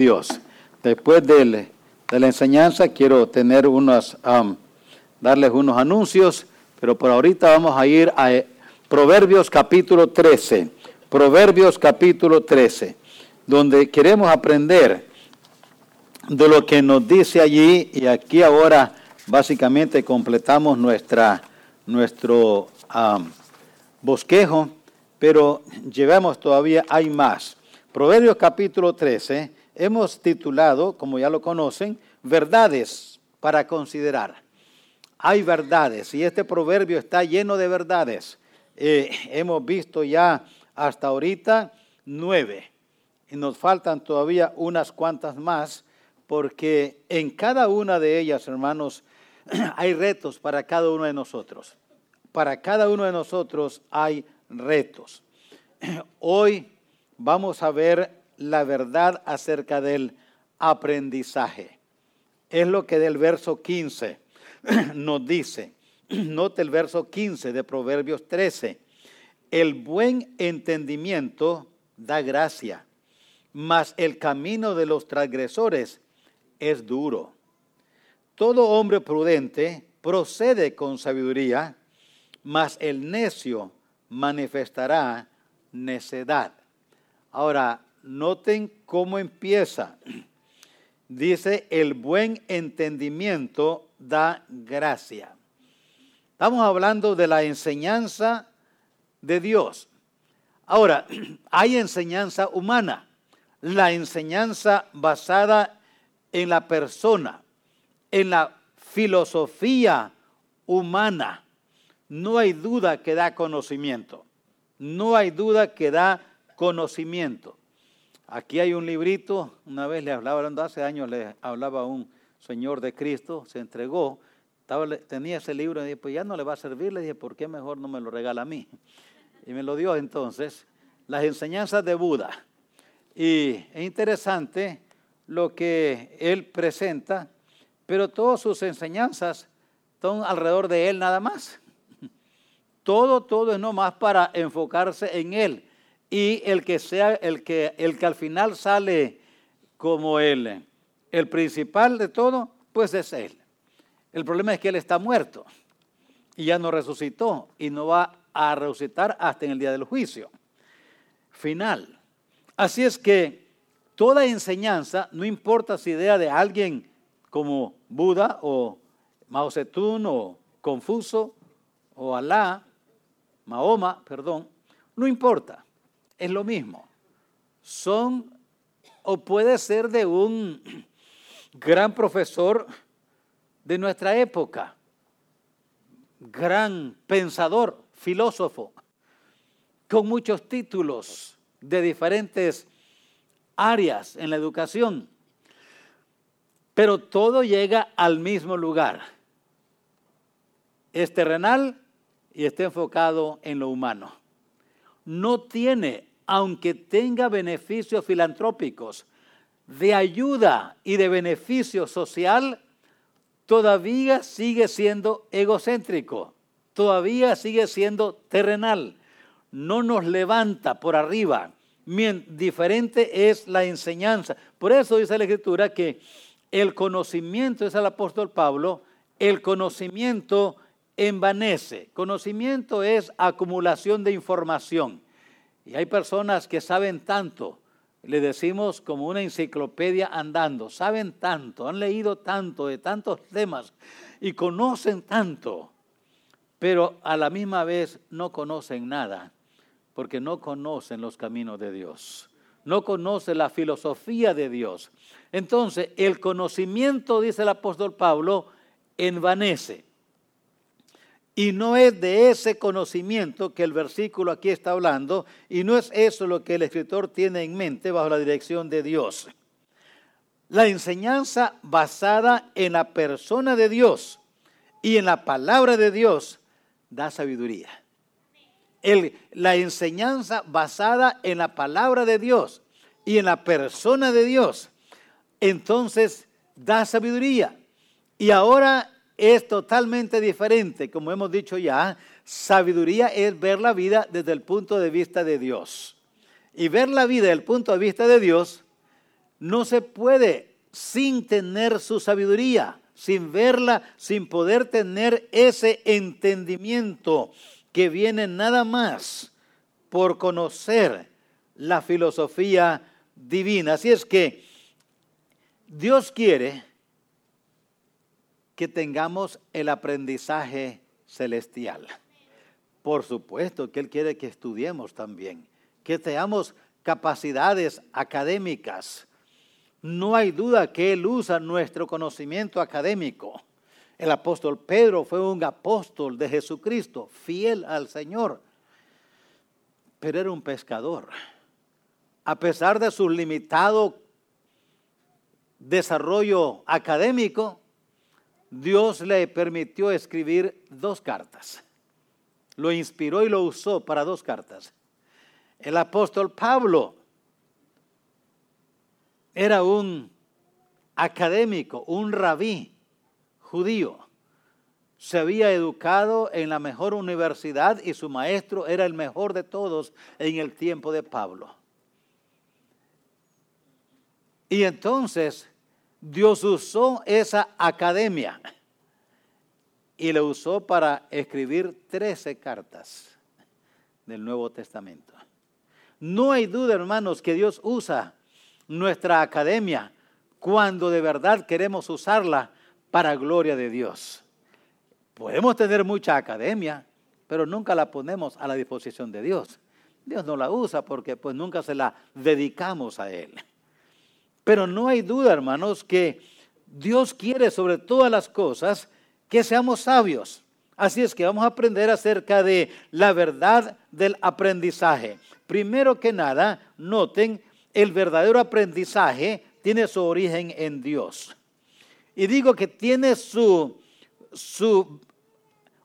Dios. Después de la enseñanza quiero tener unos, darles unos anuncios, pero por ahorita vamos a ir a eh, Proverbios capítulo 13. Proverbios capítulo 13, donde queremos aprender de lo que nos dice allí y aquí ahora básicamente completamos nuestra, nuestro bosquejo, pero llevamos todavía, hay más. Proverbios capítulo 13 hemos titulado, como ya lo conocen, verdades para considerar. Hay verdades y este proverbio está lleno de verdades. Eh, hemos visto ya hasta ahorita nueve y nos faltan todavía unas cuantas más porque en cada una de ellas, hermanos, hay retos para cada uno de nosotros. Para cada uno de nosotros hay retos. Hoy vamos a ver la verdad acerca del aprendizaje. Es lo que del verso 15 nos dice. Note el verso 15 de Proverbios 13. El buen entendimiento da gracia, mas el camino de los transgresores es duro. Todo hombre prudente procede con sabiduría, mas el necio manifestará necedad. Ahora, noten cómo empieza. Dice, el buen entendimiento da gracia. Estamos hablando de la enseñanza de Dios. Ahora, hay enseñanza humana, la enseñanza basada en la persona, en la filosofía humana. No hay duda que da conocimiento. No hay duda que da conocimiento. Aquí hay un librito, una vez le hablaba, hace años le hablaba a un señor de Cristo, se entregó, tenía ese libro y dije, pues ya no le va a servir, le dije, ¿por qué mejor no me lo regala a mí? Y me lo dio entonces, las enseñanzas de Buda. Y es interesante lo que él presenta, pero todas sus enseñanzas son alrededor de él nada más. Todo, todo es nomás para enfocarse en él y el que sea el que el que al final sale como él, el principal de todo, pues es él. El problema es que él está muerto y ya no resucitó y no va a resucitar hasta en el día del juicio final. Así es que toda enseñanza, no importa si idea de alguien como Buda o Mao Zedong o Confuso o Alá, Mahoma, perdón, no importa es lo mismo. Son o puede ser de un gran profesor de nuestra época, gran pensador, filósofo, con muchos títulos de diferentes áreas en la educación, pero todo llega al mismo lugar. Es terrenal y está enfocado en lo humano. No tiene aunque tenga beneficios filantrópicos, de ayuda y de beneficio social, todavía sigue siendo egocéntrico, todavía sigue siendo terrenal, no nos levanta por arriba. Diferente es la enseñanza. Por eso dice la Escritura que el conocimiento, es el apóstol Pablo, el conocimiento envanece. Conocimiento es acumulación de información. Y hay personas que saben tanto, le decimos como una enciclopedia andando, saben tanto, han leído tanto de tantos temas y conocen tanto, pero a la misma vez no conocen nada, porque no conocen los caminos de Dios, no conocen la filosofía de Dios. Entonces, el conocimiento, dice el apóstol Pablo, envanece. Y no es de ese conocimiento que el versículo aquí está hablando, y no es eso lo que el escritor tiene en mente bajo la dirección de Dios. La enseñanza basada en la persona de Dios y en la palabra de Dios da sabiduría. la enseñanza basada en la palabra de Dios y en la persona de Dios, entonces da sabiduría. Y ahora es totalmente diferente. Como hemos dicho ya, sabiduría es ver la vida desde el punto de vista de Dios. Y ver la vida desde el punto de vista de Dios no se puede sin tener su sabiduría, sin verla, sin poder tener ese entendimiento que viene nada más por conocer la filosofía divina. Así es que Dios quiere que tengamos el aprendizaje celestial. Por supuesto que Él quiere que estudiemos también, que tengamos capacidades académicas. No hay duda que Él usa nuestro conocimiento académico. El apóstol Pedro fue un apóstol de Jesucristo, fiel al Señor, pero era un pescador. A pesar de su limitado desarrollo académico, Dios le permitió escribir dos cartas. Lo inspiró y lo usó para dos cartas. El apóstol Pablo era un académico, un rabí judío. Se había educado en la mejor universidad y su maestro era el mejor de todos en el tiempo de Pablo. Y entonces Dios usó esa academia y la usó para escribir 13 cartas del Nuevo Testamento. No hay duda, hermanos, que Dios usa nuestra academia cuando de verdad queremos usarla para gloria de Dios. Podemos tener mucha academia, pero nunca la ponemos a la disposición de Dios. Dios no la usa porque pues nunca se la dedicamos a Él. Pero no hay duda, hermanos, que Dios quiere sobre todas las cosas que seamos sabios. Así es que vamos a aprender acerca de la verdad del aprendizaje. Primero que nada, noten, el verdadero aprendizaje tiene su origen en Dios. Y digo que tiene su, su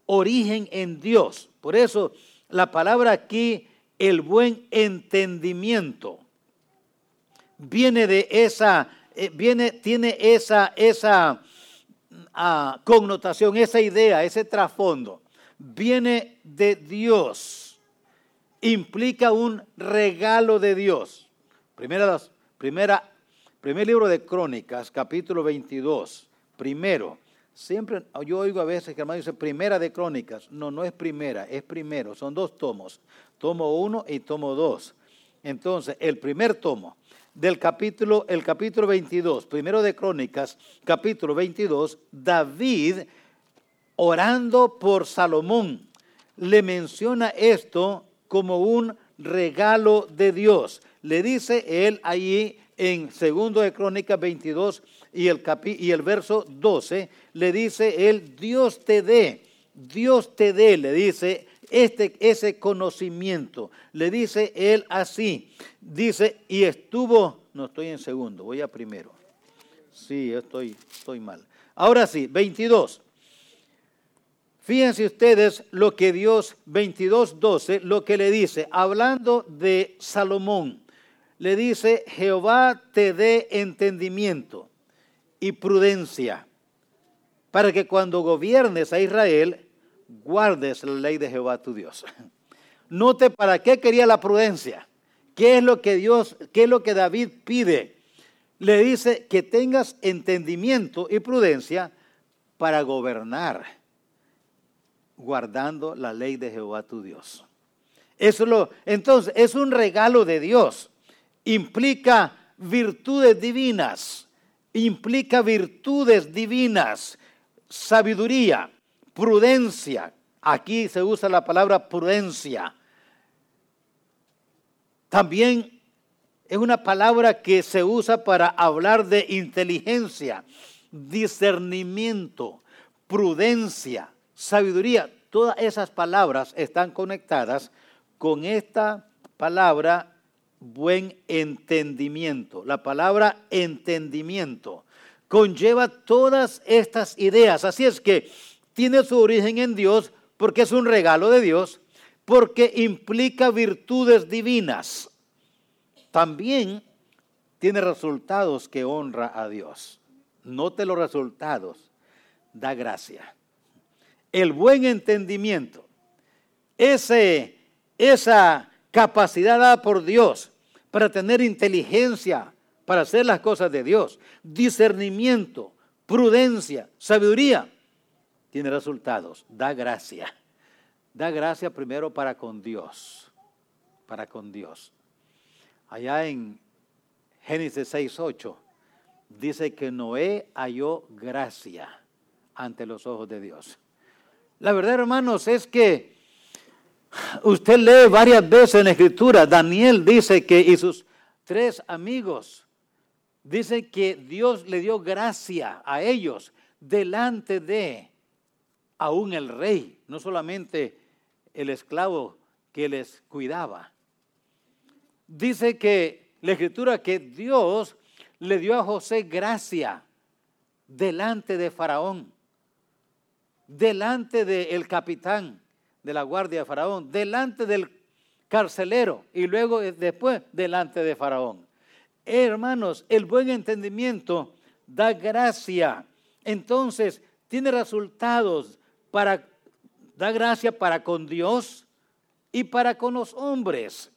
origen en Dios. Por eso la palabra aquí, el buen entendimiento viene de esa, eh, viene, tiene esa, esa ah, connotación, esa idea, ese trasfondo. Viene de Dios. Implica un regalo de Dios. Primera, primera, primer libro de Crónicas, capítulo 22. Primero. Siempre yo oigo a veces que hermano dice primera de Crónicas. No, no es primera, es primero. Son dos tomos. Tomo uno y tomo dos. Entonces, el primer tomo del capítulo, el capítulo 22, primero de Crónicas, capítulo 22, David orando por Salomón, le menciona esto como un regalo de Dios. Le dice él allí en segundo de Crónicas 22 y el, y el verso 12, le dice él, Dios te dé, Dios te dé, le dice este, ese conocimiento. Le dice él así, dice, y estuvo, no estoy en segundo, voy a primero. Sí, estoy, estoy mal. Ahora sí, 22. Fíjense ustedes lo que Dios, 22, 12, lo que le dice, hablando de Salomón, le dice, Jehová te dé entendimiento y prudencia, para que cuando gobiernes a Israel, guardes la ley de Jehová tu Dios. Note para qué quería la prudencia. ¿Qué es lo que Dios, qué es lo que David pide? Le dice que tengas entendimiento y prudencia para gobernar, guardando la ley de Jehová tu Dios. Eso lo, entonces, es un regalo de Dios. Implica virtudes divinas, implica virtudes divinas, sabiduría, prudencia. Aquí se usa la palabra prudencia. También es una palabra que se usa para hablar de inteligencia, discernimiento, prudencia, sabiduría. Todas esas palabras están conectadas con esta palabra buen entendimiento. La palabra entendimiento conlleva todas estas ideas. Así es que tiene su origen en Dios porque es un regalo de Dios, porque implica virtudes divinas. También tiene resultados que honra a Dios. Note los resultados, da gracia. El buen entendimiento, ese, esa capacidad dada por Dios para tener inteligencia, para hacer las cosas de Dios, discernimiento, prudencia, sabiduría, tiene resultados, da gracia. Da gracia primero para con Dios, para con Dios. Allá en Génesis 6.8 dice que Noé halló gracia ante los ojos de Dios. La verdad, hermanos, es que usted lee varias veces en la escritura, Daniel dice que y sus tres amigos, dice que Dios le dio gracia a ellos delante de aún el rey, no solamente el esclavo que les cuidaba. Dice que la escritura que Dios le dio a José gracia delante de Faraón, delante del capitán de la guardia de Faraón, delante del carcelero y luego eh, después delante de Faraón. Hermanos, el buen entendimiento da gracia. Entonces, tiene resultados para, da gracia para con Dios y para con los hombres.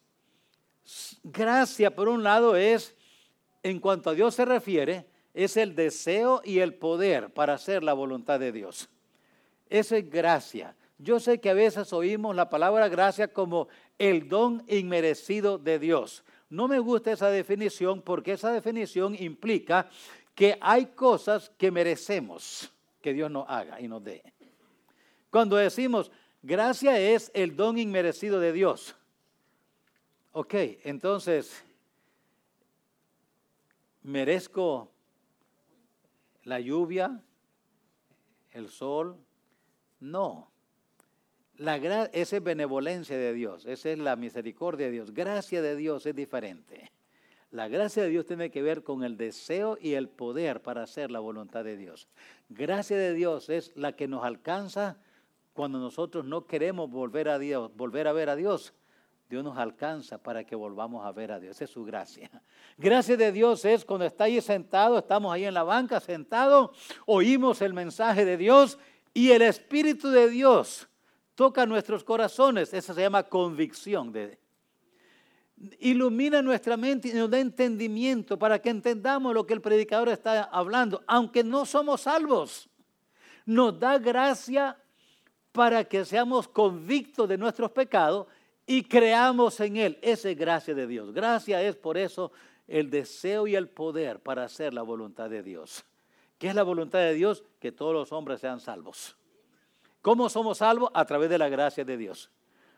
Gracia, por un lado, es, en cuanto a Dios se refiere, es el deseo y el poder para hacer la voluntad de Dios. Eso es gracia. Yo sé que a veces oímos la palabra gracia como el don inmerecido de Dios. No me gusta esa definición porque esa definición implica que hay cosas que merecemos que Dios nos haga y nos dé. Cuando decimos gracia es el don inmerecido de Dios. Ok, entonces, ¿merezco la lluvia, el sol? No. La esa es benevolencia de Dios, esa es la misericordia de Dios. Gracia de Dios es diferente. La gracia de Dios tiene que ver con el deseo y el poder para hacer la voluntad de Dios. Gracia de Dios es la que nos alcanza cuando nosotros no queremos volver a volver a ver a Dios. Dios nos alcanza para que volvamos a ver a Dios. Esa es su gracia. Gracia de Dios es cuando está ahí sentado, estamos ahí en la banca sentado, oímos el mensaje de Dios y el Espíritu de Dios toca nuestros corazones. Esa se llama convicción. Ilumina nuestra mente y nos da entendimiento para que entendamos lo que el predicador está hablando, aunque no somos salvos. Nos da gracia para que seamos convictos de nuestros pecados y creamos en Él. Esa es gracia de Dios. Gracia es por eso el deseo y el poder para hacer la voluntad de Dios. ¿Qué es la voluntad de Dios? Que todos los hombres sean salvos. ¿Cómo somos salvos? A través de la gracia de Dios.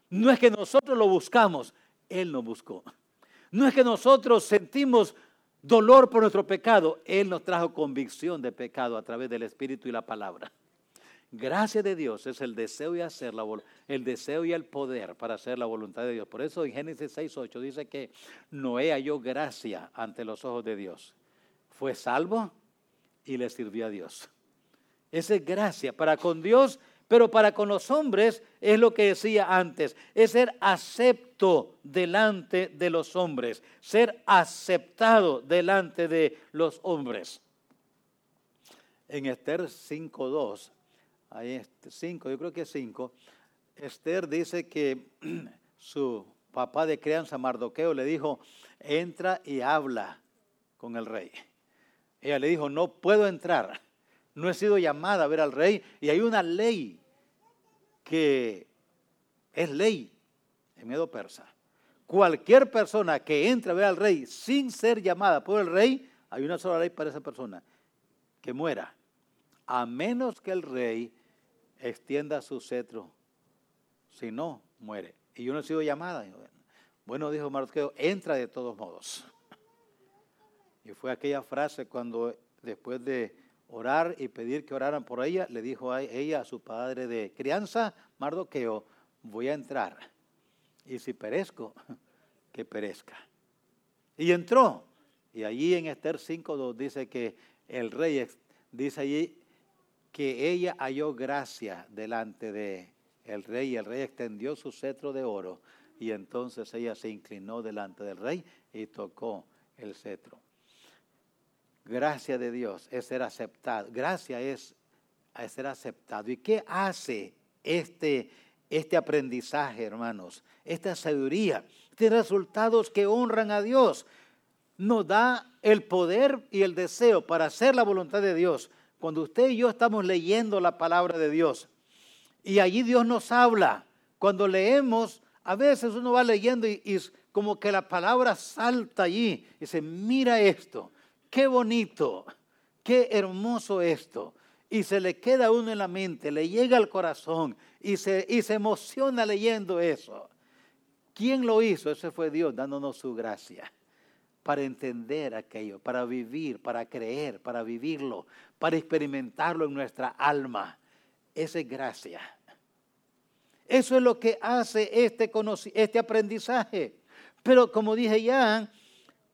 No es que nosotros lo buscamos, Él nos buscó. No es que nosotros sentimos dolor por nuestro pecado, Él nos trajo convicción de pecado a través del Espíritu y la palabra. Gracia de Dios es el deseo y hacer la el deseo y el poder para hacer la voluntad de Dios. Por eso en Génesis 6:8 dice que Noé halló gracia ante los ojos de Dios. Fue salvo y le sirvió a Dios. Esa es gracia para con Dios pero para con los hombres es lo que decía antes, es ser acepto delante de los hombres, ser aceptado delante de los hombres. En Esther 5.2, ahí 5, yo creo que 5, Esther dice que su papá de crianza, Mardoqueo, le dijo, entra y habla con el rey. Ella le dijo, no puedo entrar no he sido llamada a ver al rey y hay una ley que es ley en Medo Persa. Cualquier persona que entre a ver al rey sin ser llamada por el rey, hay una sola ley para esa persona, que muera, a menos que el rey extienda su cetro. Si no, muere. Y yo no he sido llamada. Bueno, dijo Mardoqueo, entra de todos modos. Y fue aquella frase cuando después de orar y pedir que oraran por ella, le dijo ella, a su padre de crianza, Mardoqueo, voy a entrar. Y si perezco, que perezca. Y entró. Y allí en Esther 5.2 dice que el rey, dice allí que ella halló gracia delante de el rey y el rey extendió su cetro de oro y entonces ella se inclinó delante del rey y tocó el cetro. Gracia de Dios es ser aceptado. Gracia es, ser aceptado. ¿Y qué hace este, este aprendizaje, hermanos? Esta sabiduría. Tiene resultados que honran a Dios. nos da el poder y el deseo para hacer la voluntad de Dios. Cuando usted y yo estamos leyendo la palabra de Dios y allí Dios nos habla, cuando leemos, a veces uno va leyendo y, y como que la palabra salta allí y dice, mira esto, qué bonito, qué hermoso esto. Y se le queda a uno en la mente, le llega al corazón y se, y se emociona leyendo eso. ¿Quién lo hizo? Ese fue Dios dándonos su gracia para entender aquello, para vivir, para creer, para vivirlo, para experimentarlo en nuestra alma. Esa es gracia. Eso es lo que hace este, este aprendizaje. Pero como dije ya,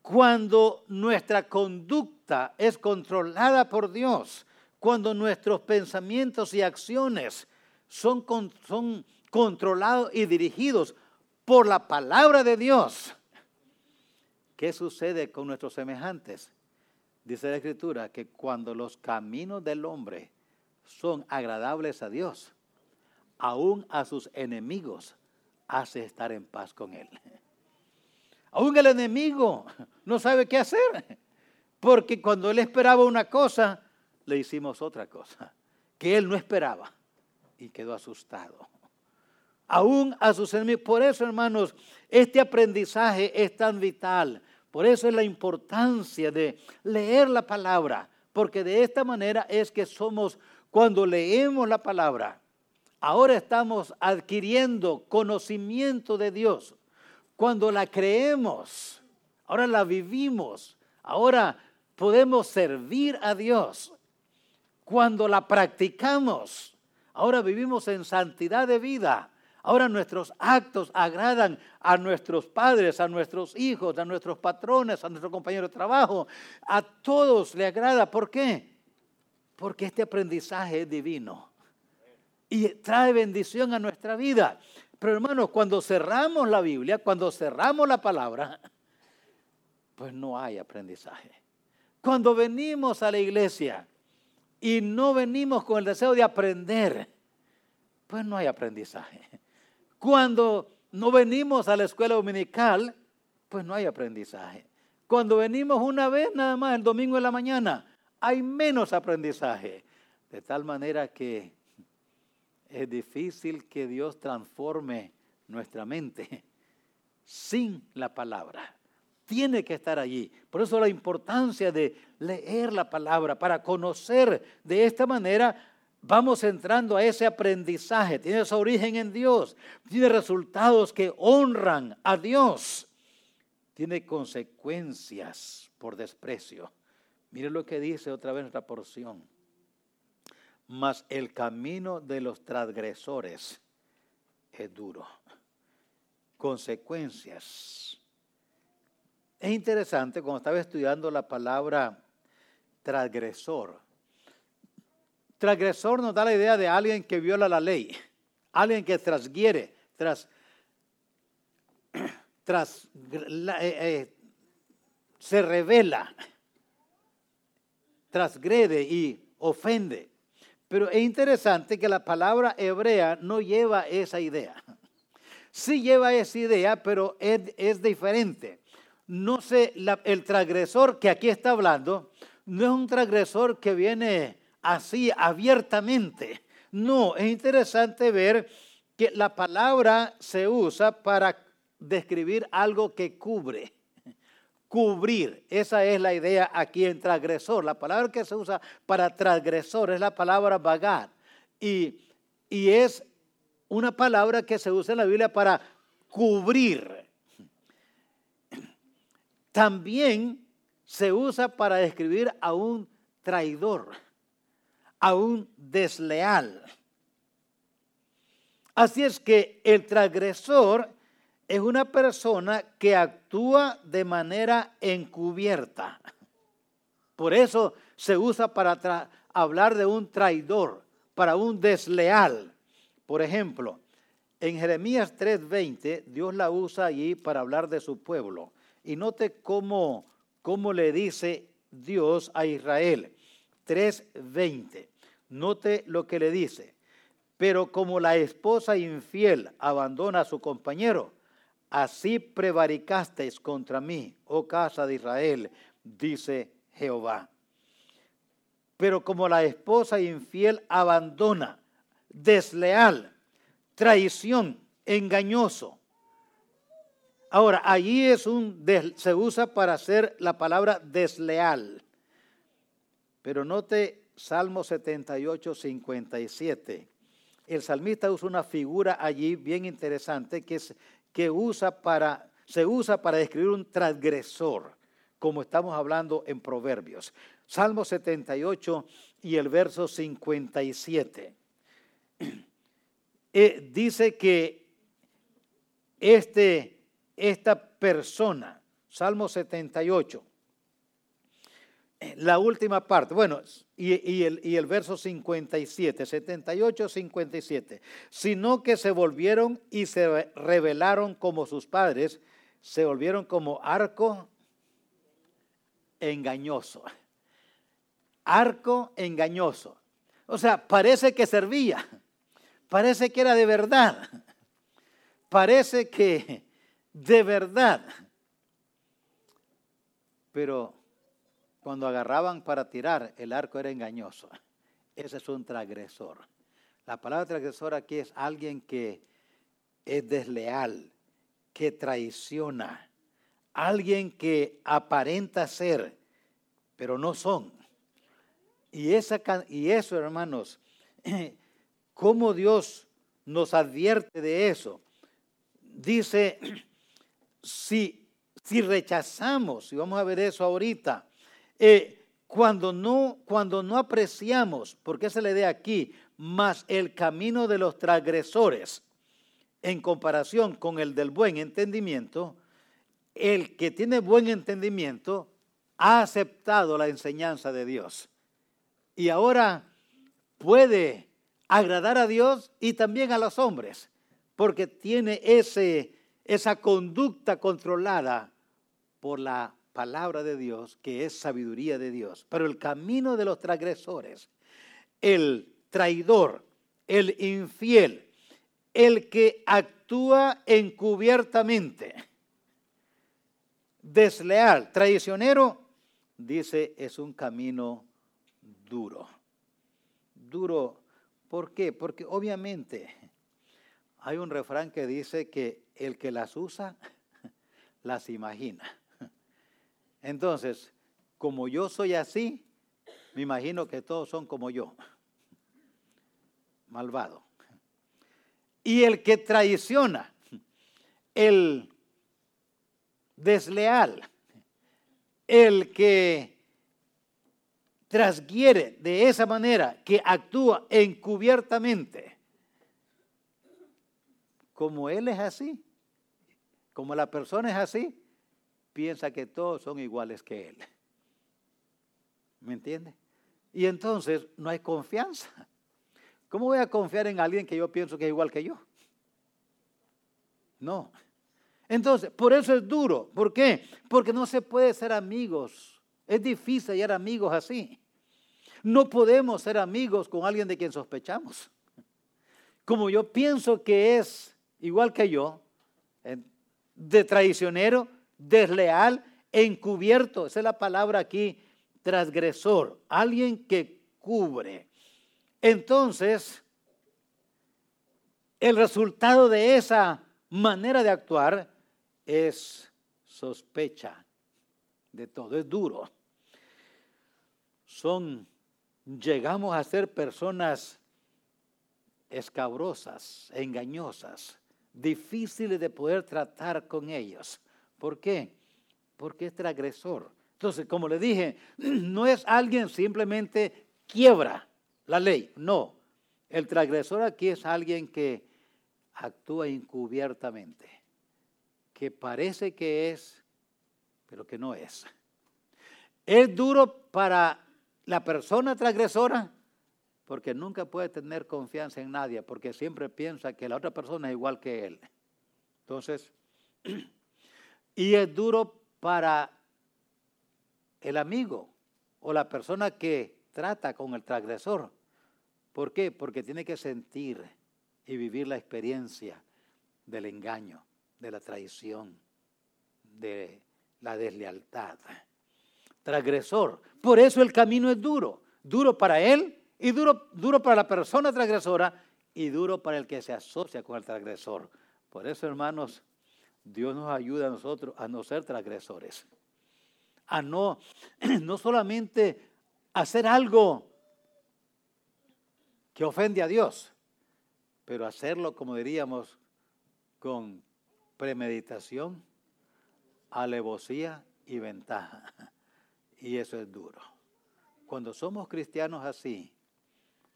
cuando nuestra conducta es controlada por Dios, cuando nuestros pensamientos y acciones son, son controlados y dirigidos por la palabra de Dios. ¿Qué sucede con nuestros semejantes? Dice la Escritura que cuando los caminos del hombre son agradables a Dios, aún a sus enemigos hace estar en paz con Él. Aún el enemigo no sabe qué hacer, porque cuando Él esperaba una cosa, le hicimos otra cosa, que Él no esperaba y quedó asustado aún a sus enemigos. Por eso, hermanos, este aprendizaje es tan vital. Por eso es la importancia de leer la palabra, porque de esta manera es que somos, cuando leemos la palabra, ahora estamos adquiriendo conocimiento de Dios. Cuando la creemos, ahora la vivimos, ahora podemos servir a Dios. Cuando la practicamos, ahora vivimos en santidad de vida Ahora nuestros actos agradan a nuestros padres, a nuestros hijos, a nuestros patrones, a nuestros compañeros de trabajo. A todos le agrada. ¿Por qué? Porque este aprendizaje es divino y trae bendición a nuestra vida. Pero hermanos, cuando cerramos la Biblia, cuando cerramos la palabra, pues no hay aprendizaje. Cuando venimos a la iglesia y no venimos con el deseo de aprender, pues no hay aprendizaje. Cuando no venimos a la escuela dominical, pues no hay aprendizaje. Cuando venimos una vez nada más el domingo en la mañana, hay menos aprendizaje. De tal manera que es difícil que Dios transforme nuestra mente sin la palabra. Tiene que estar allí. Por eso la importancia de leer la palabra para conocer de esta manera vamos entrando a ese aprendizaje, tiene su origen en Dios, tiene resultados que honran a Dios, tiene consecuencias por desprecio. Mire lo que dice otra vez nuestra porción. Mas el camino de los transgresores es duro. Consecuencias. Es interesante, cuando estaba estudiando la palabra transgresor, Transgresor nos da la idea de alguien que viola la ley, alguien que trasgiere, tras, tras eh, eh, se revela, trasgrede y ofende. Pero es interesante que la palabra hebrea no lleva esa idea. Sí lleva esa idea, pero es, diferente. No sé, el transgresor que aquí está hablando, no es un transgresor que viene así abiertamente. No, es interesante ver que la palabra se usa para describir algo que cubre. Cubrir, esa es la idea aquí en transgresor. La palabra que se usa para transgresor es la palabra vagar. Y, y es una palabra que se usa en la Biblia para cubrir. También se usa para describir a un traidor a un desleal. Así es que el transgresor es una persona que actúa de manera encubierta. Por eso se usa para hablar de un traidor, para un desleal. Por ejemplo, en Jeremías 3:20, Dios la usa allí para hablar de su pueblo. Y note cómo, cómo le dice Dios a Israel. 3:20. Note lo que le dice. Pero como la esposa infiel abandona a su compañero, así prevaricasteis contra mí, oh casa de Israel, dice Jehová. Pero como la esposa infiel abandona, desleal, traición, engañoso. Ahora, allí es un, se usa para hacer la palabra desleal. Pero note Salmo 78, 57. El salmista usa una figura allí bien interesante que, es, que usa para, se usa para describir un transgresor, como estamos hablando en Proverbios. Salmo 78 y el verso 57. Eh, dice que este, esta persona, Salmo 78, la última parte, bueno, y, el, y, el, verso 57, 78, 57, sino que se volvieron y se rebelaron como sus padres, se volvieron como arco engañoso. Arco engañoso. O sea, parece que servía, parece que era de verdad, parece que de verdad, pero cuando agarraban para tirar, el arco era engañoso. Ese es un transgresor. La palabra transgresor aquí es alguien que es desleal, que traiciona, alguien que aparenta ser, pero no son. Y, esa, y eso, hermanos, cómo Dios nos advierte de eso. Dice, si, si rechazamos, y vamos a ver eso ahorita, eh, cuando, no, cuando no apreciamos, porque se le dé aquí, más el camino de los transgresores en comparación con el del buen entendimiento, el que tiene buen entendimiento ha aceptado la enseñanza de Dios. Y ahora puede agradar a Dios y también a los hombres, porque tiene ese, esa conducta controlada por la palabra de Dios, que es sabiduría de Dios. Pero el camino de los transgresores, el traidor, el infiel, el que actúa encubiertamente, desleal, traicionero, dice, es un camino duro. Duro, ¿por qué? Porque obviamente hay un refrán que dice que el que las usa, las imagina. Entonces, como yo soy así, me imagino que todos son como yo, malvado. Y el que traiciona, el desleal, el que trasquiere de esa manera, que actúa encubiertamente, como él es así, como la persona es así, piensa que todos son iguales que él. ¿Me entiende? Y entonces no hay confianza. ¿Cómo voy a confiar en alguien que yo pienso que es igual que yo? No. Entonces, por eso es duro. ¿Por qué? Porque no se puede ser amigos. Es difícil ser amigos así. No podemos ser amigos con alguien de quien sospechamos. Como yo pienso que es igual que yo, de traicionero, desleal, encubierto. Esa es la palabra aquí, transgresor, alguien que cubre. Entonces, el resultado de esa manera de actuar es sospecha de todo, es duro. Son, llegamos a ser personas escabrosas, engañosas, difíciles de poder tratar con ellos. ¿Por qué? Porque es transgresor. Entonces, como le dije, no es alguien simplemente quiebra la ley, no. El transgresor aquí es alguien que actúa encubiertamente, que parece que es, pero que no es. Es duro para la persona transgresora porque nunca puede tener confianza en nadie, porque siempre piensa que la otra persona es igual que él. Entonces, Y es duro para el amigo o la persona que trata con el transgresor. ¿Por qué? Porque tiene que sentir y vivir la experiencia del engaño, de la traición, de la deslealtad. Transgresor. Por eso el camino es duro. Duro para él y duro, duro para la persona transgresora y duro para el que se asocia con el transgresor. Por eso, hermanos, Dios nos ayuda a nosotros a no ser transgresores. A no, no solamente hacer algo que ofende a Dios, pero hacerlo, como diríamos, con premeditación, alevosía y ventaja. Y eso es duro. Cuando somos cristianos así,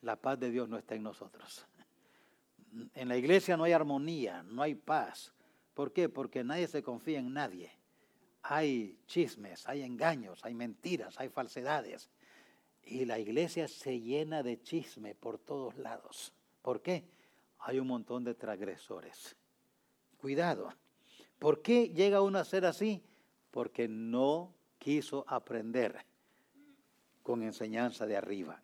la paz de Dios no está en nosotros. En la iglesia no hay armonía, no hay paz. ¿Por qué? Porque nadie se confía en nadie. Hay chismes, hay engaños, hay mentiras, hay falsedades. Y la iglesia se llena de chisme por todos lados. ¿Por qué? Hay un montón de transgresores. Cuidado. ¿Por qué llega uno a ser así? Porque no quiso aprender con enseñanza de arriba.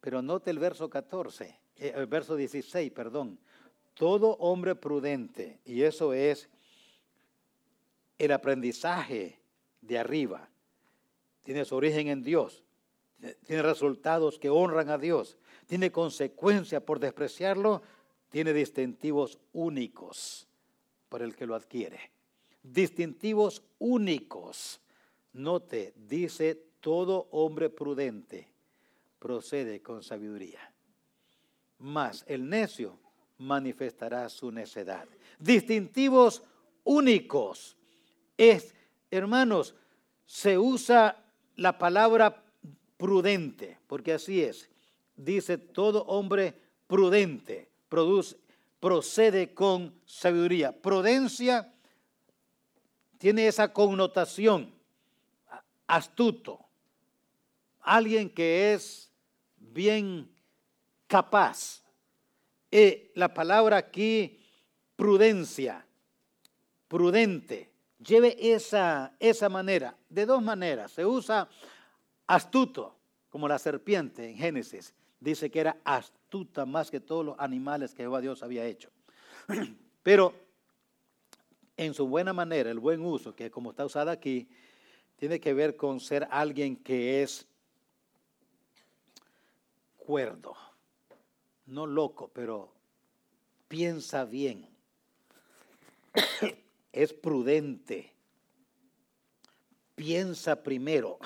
Pero note el verso 14, eh, el verso 16, perdón. Todo hombre prudente, y eso es el aprendizaje de arriba, tiene su origen en Dios tiene resultados que honran a Dios, tiene consecuencias por despreciarlo, tiene distintivos únicos por el que lo adquiere. Distintivos únicos. Note, dice todo hombre prudente procede con sabiduría. Mas el necio manifestará su necedad. Distintivos únicos. Es, hermanos, se usa la palabra prudente, porque así es. Dice todo hombre prudente, produce, procede con sabiduría. Prudencia tiene esa connotación, astuto, alguien que es bien capaz. Y la palabra aquí, prudencia, prudente, lleve esa, esa manera, de dos maneras. Se usa astuto, como la serpiente en Génesis. Dice que era astuta más que todos los animales que Jehová Dios había hecho. Pero en su buena manera, el buen uso, que como está usada aquí, tiene que ver con ser alguien que es cuerdo, no loco, pero piensa bien, es prudente, piensa primero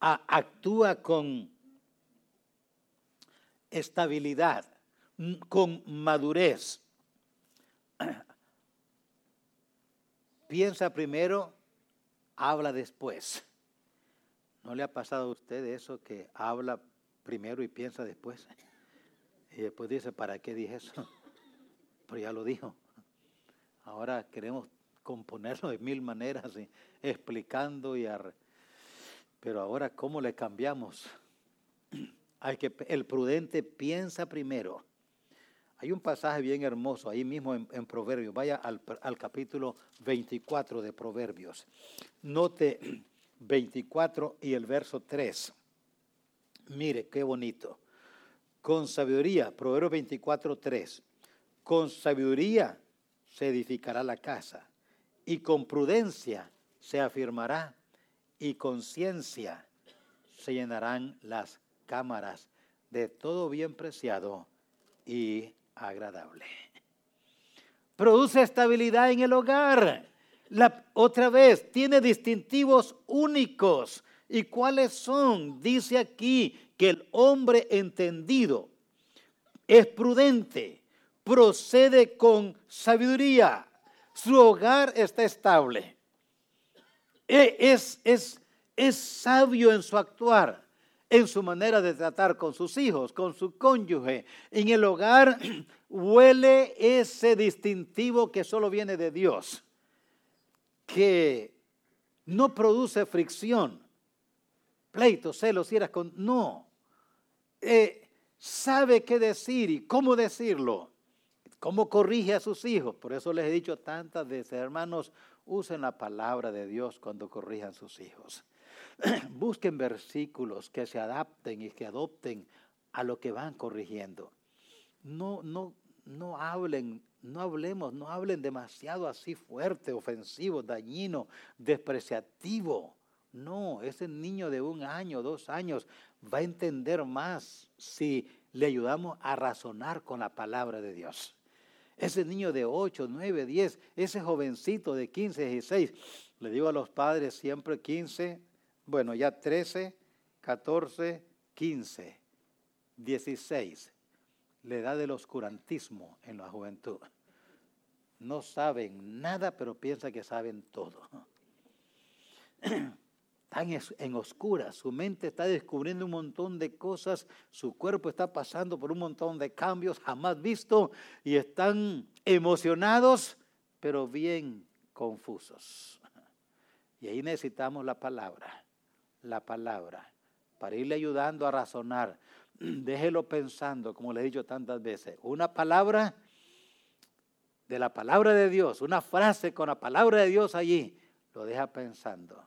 actúa con estabilidad, con madurez. Piensa primero, habla después. ¿No le ha pasado a usted eso que habla primero y piensa después? Y después dice, ¿para qué dije eso? Pero ya lo dijo. Ahora queremos componerlo de mil maneras, explicando y pero ahora, ¿cómo le cambiamos? Hay que, el prudente piensa primero. Hay un pasaje bien hermoso ahí mismo en, Proverbios. Vaya al, al, capítulo 24 de Proverbios. Note 24 y el verso 3. Mire, qué bonito. Con sabiduría, Proverbios 24, 3. Con sabiduría se edificará la casa y con prudencia se afirmará y conciencia se llenarán las cámaras de todo bien preciado y agradable. Produce estabilidad en el hogar. La, otra vez, tiene distintivos únicos. ¿Y cuáles son? Dice aquí que el hombre entendido es prudente, procede con sabiduría, su hogar está estable. E, es, es, es sabio en su actuar, en su manera de tratar con sus hijos, con su cónyuge. En el hogar huele ese distintivo que solo viene de Dios, que no produce fricción, pleito, celos, iras con... No, eh, sabe qué decir y cómo decirlo, cómo corrige a sus hijos. Por eso les he dicho tantas veces, hermanos, Usen la palabra de Dios cuando corrijan sus hijos. Busquen versículos que se adapten y que adopten a lo que van corrigiendo. No, no, no hablen No hablemos, no hablen demasiado así fuerte, ofensivo, dañino, despreciativo. No, ese niño de un año, dos años, va a entender más si le ayudamos a razonar con la palabra de Dios. Ese niño de 8, 9, 10, ese jovencito de 15, 16, le digo a los padres siempre 15, bueno, ya 13, 14, 15, 16, la edad del oscurantismo en la juventud. No saben nada, pero piensan que saben todo. Están en oscuras, su mente está descubriendo un montón de cosas, su cuerpo está pasando por un montón de cambios jamás visto y están emocionados, pero bien confusos. Y ahí necesitamos la palabra, la palabra, para irle ayudando a razonar. Déjelo pensando, como le he dicho tantas veces. Una palabra de la palabra de Dios, una frase con la palabra de Dios allí, lo deja pensando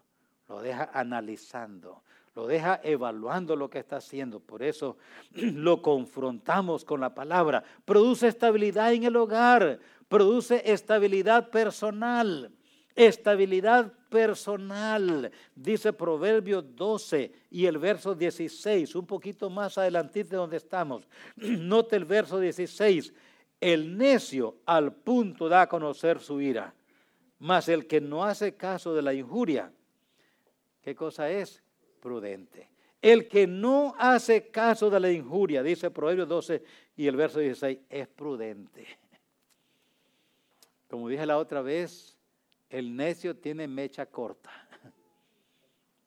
lo deja analizando, lo deja evaluando lo que está haciendo. Por eso lo confrontamos con la palabra. Produce estabilidad en el hogar, produce estabilidad personal. Estabilidad personal, dice Proverbios 12 y el verso 16, un poquito más adelante de donde estamos. Note el verso 16, el necio al punto da a conocer su ira, mas el que no hace caso de la injuria ¿Qué cosa es? Prudente. El que no hace caso de la injuria, dice Proverbios 12 y el verso 16, es prudente. Como dije la otra vez, el necio tiene mecha corta.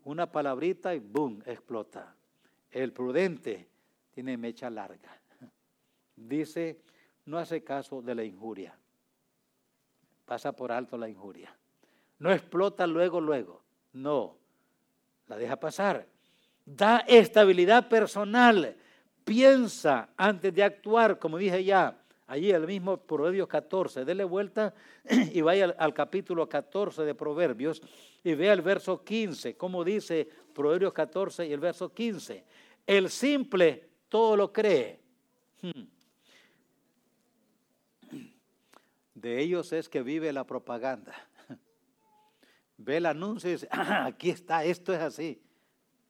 Una palabrita y ¡boom! explota. El prudente tiene mecha larga. Dice, no hace caso de la injuria. Pasa por alto la injuria. No explota luego, luego. No la deja pasar. Da estabilidad personal. Piensa antes de actuar, como dije ya, allí el mismo Proverbios 14. Dele vuelta y vaya al, capítulo 14 de Proverbios y vea el verso 15, como dice Proverbios 14 y el verso 15. El simple todo lo cree. Hmm. De ellos es que vive la propaganda ve el anuncio y dice, ah, aquí está, esto es así.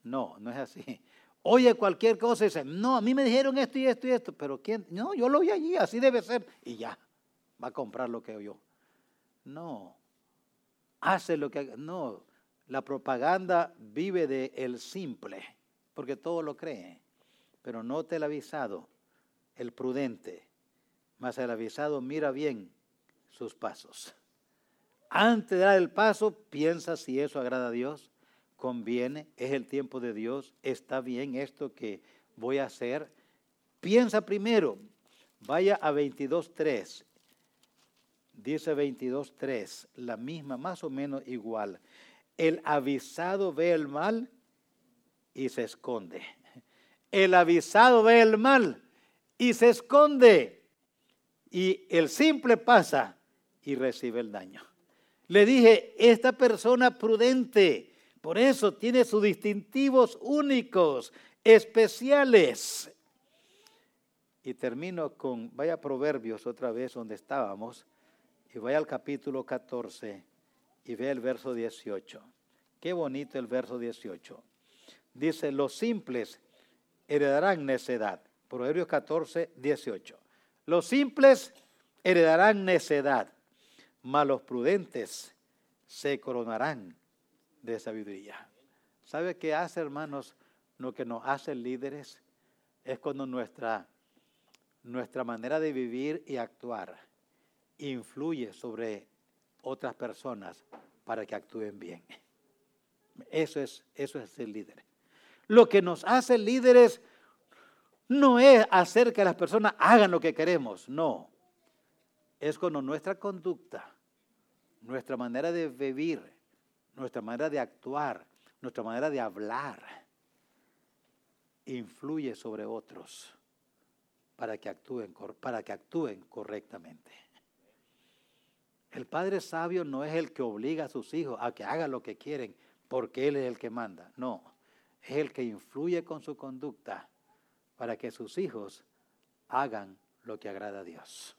No, no es así. Oye cualquier cosa y dice, no, a mí me dijeron esto y esto y esto, pero ¿quién? No, yo lo vi allí, así debe ser. Y ya, va a comprar lo que oyó. No, hace lo que... No, la propaganda vive de el simple, porque todo lo cree. Pero no te el avisado, el prudente, más el avisado mira bien sus pasos. Antes de dar el paso, piensa si eso agrada a Dios, conviene, es el tiempo de Dios, está bien esto que voy a hacer. Piensa primero, vaya a 22.3. Dice 22.3, la misma, más o menos igual. El avisado ve el mal y se esconde. El avisado ve el mal y se esconde. Y el simple pasa y recibe el daño. Le dije, esta persona prudente, por eso tiene sus distintivos únicos, especiales. Y termino con, vaya Proverbios otra vez donde estábamos, y vaya al capítulo 14 y ve el verso 18. Qué bonito el verso 18. Dice, los simples heredarán necedad. Proverbios 14, 18. Los simples heredarán necedad malos prudentes se coronarán de sabiduría. ¿Sabe qué hace, hermanos? Lo que nos hace líderes es cuando nuestra, nuestra manera de vivir y actuar influye sobre otras personas para que actúen bien. Eso es, eso es ser líder. Lo que nos hace líderes no es hacer que las personas hagan lo que queremos, no. Es cuando nuestra conducta nuestra manera de vivir, nuestra manera de actuar, nuestra manera de hablar, influye sobre otros para que actúen, para que actúen correctamente. El padre sabio no es el que obliga a sus hijos a que hagan lo que quieren porque él es el que manda. No, es el que influye con su conducta para que sus hijos hagan lo que agrada a Dios.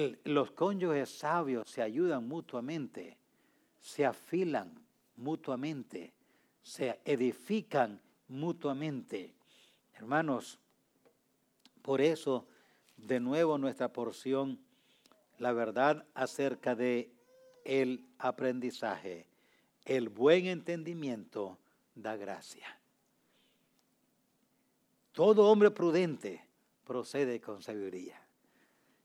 Los cónyuges sabios se ayudan mutuamente, se afilan mutuamente, se edifican mutuamente. Hermanos, por eso, de nuevo nuestra porción, la verdad acerca de el aprendizaje, el buen entendimiento da gracia. Todo hombre prudente procede con sabiduría.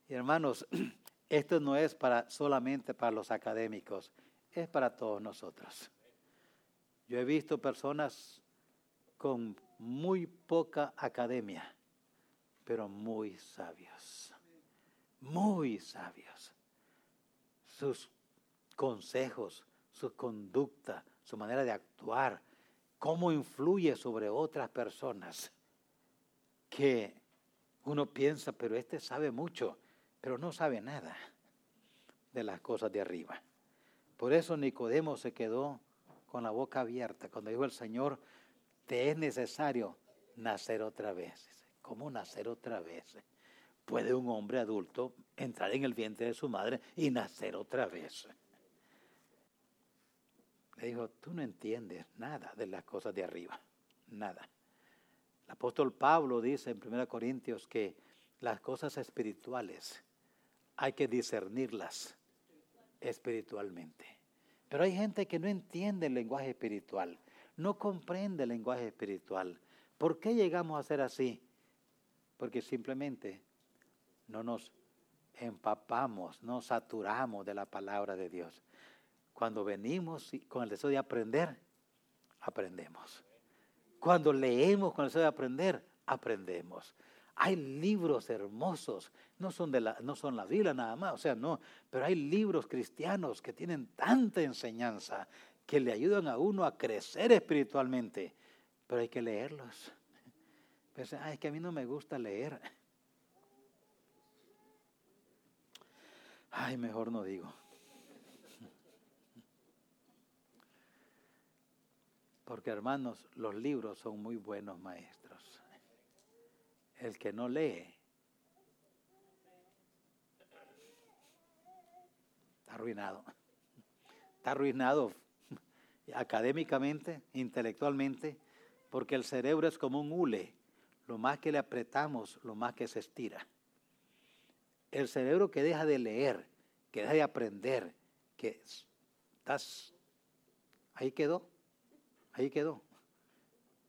Y hermanos, esto no es para solamente para los académicos, es para todos nosotros. Yo he visto personas con muy poca academia, pero muy sabios, muy sabios. Sus consejos, su conducta, su manera de actuar, cómo influye sobre otras personas, que uno piensa, pero este sabe mucho, pero no sabe nada de las cosas de arriba. Por eso Nicodemo se quedó con la boca abierta cuando dijo el Señor, te es necesario nacer otra vez. ¿Cómo nacer otra vez? ¿Puede un hombre adulto entrar en el vientre de su madre y nacer otra vez? Le dijo, tú no entiendes nada de las cosas de arriba, nada. El apóstol Pablo dice en 1 Corintios que las cosas espirituales hay que discernirlas espiritualmente. Pero hay gente que no entiende el lenguaje espiritual, no comprende el lenguaje espiritual. ¿Por qué llegamos a ser así? Porque simplemente no nos empapamos, no saturamos de la palabra de Dios. Cuando venimos con el deseo de aprender, aprendemos. Cuando leemos con el deseo de aprender, aprendemos. Hay libros hermosos, no son, de la, no son la Biblia nada más, o sea, no, pero hay libros cristianos que tienen tanta enseñanza que le ayudan a uno a crecer espiritualmente, pero hay que leerlos. Pues, es que a mí no me gusta leer. Ay, mejor no digo. Porque hermanos, los libros son muy buenos maestros. El que no lee está arruinado. Está arruinado académicamente, intelectualmente, porque el cerebro es como un hule. Lo más que le apretamos, lo más que se estira. El cerebro que deja de leer, que deja de aprender, que estás, ahí quedó Ahí quedó.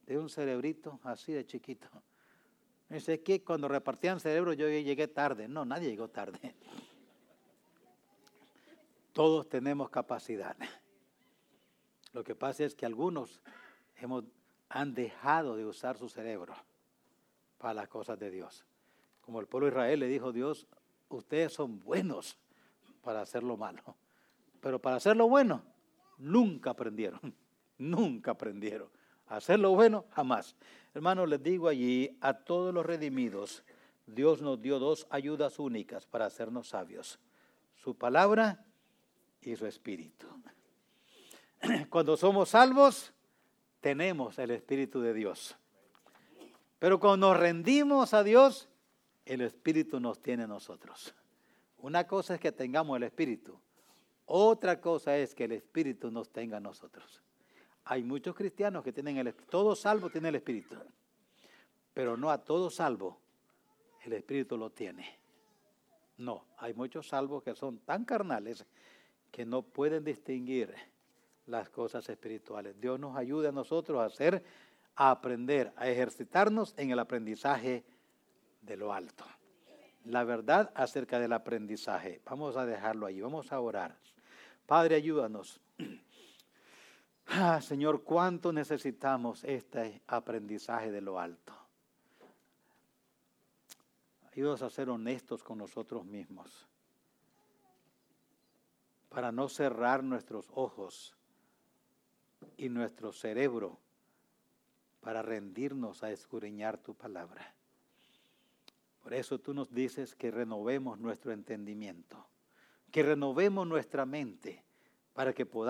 De un cerebrito así de chiquito. Dice que cuando repartían cerebro yo llegué tarde. No, nadie llegó tarde. Todos tenemos capacidad. Lo que pasa es que algunos hemos, han dejado de usar su cerebro para las cosas de Dios. Como el pueblo de Israel le dijo Dios, ustedes son buenos para hacer lo malo, pero para hacer lo bueno nunca aprendieron. Nunca aprendieron. Hacer lo bueno, jamás. Hermanos, les digo allí, a todos los redimidos, Dios nos dio dos ayudas únicas para hacernos sabios. Su palabra y su espíritu. Cuando somos salvos, tenemos el espíritu de Dios. Pero cuando nos rendimos a Dios, el espíritu nos tiene a nosotros. Una cosa es que tengamos el espíritu. Otra cosa es que el espíritu nos tenga a nosotros. Hay muchos cristianos que tienen el. Todo salvo tiene el Espíritu. Pero no a todo salvo el Espíritu lo tiene. No, hay muchos salvos que son tan carnales que no pueden distinguir las cosas espirituales. Dios nos ayude a nosotros a hacer, a aprender, a ejercitarnos en el aprendizaje de lo alto. La verdad acerca del aprendizaje. Vamos a dejarlo ahí, vamos a orar. Padre, ayúdanos Ah, Señor, cuánto necesitamos este aprendizaje de lo alto. Ayúdanos a ser honestos con nosotros mismos, para no cerrar nuestros ojos y nuestro cerebro para rendirnos a escudriñar tu palabra. Por eso tú nos dices que renovemos nuestro entendimiento, que renovemos nuestra mente para que podamos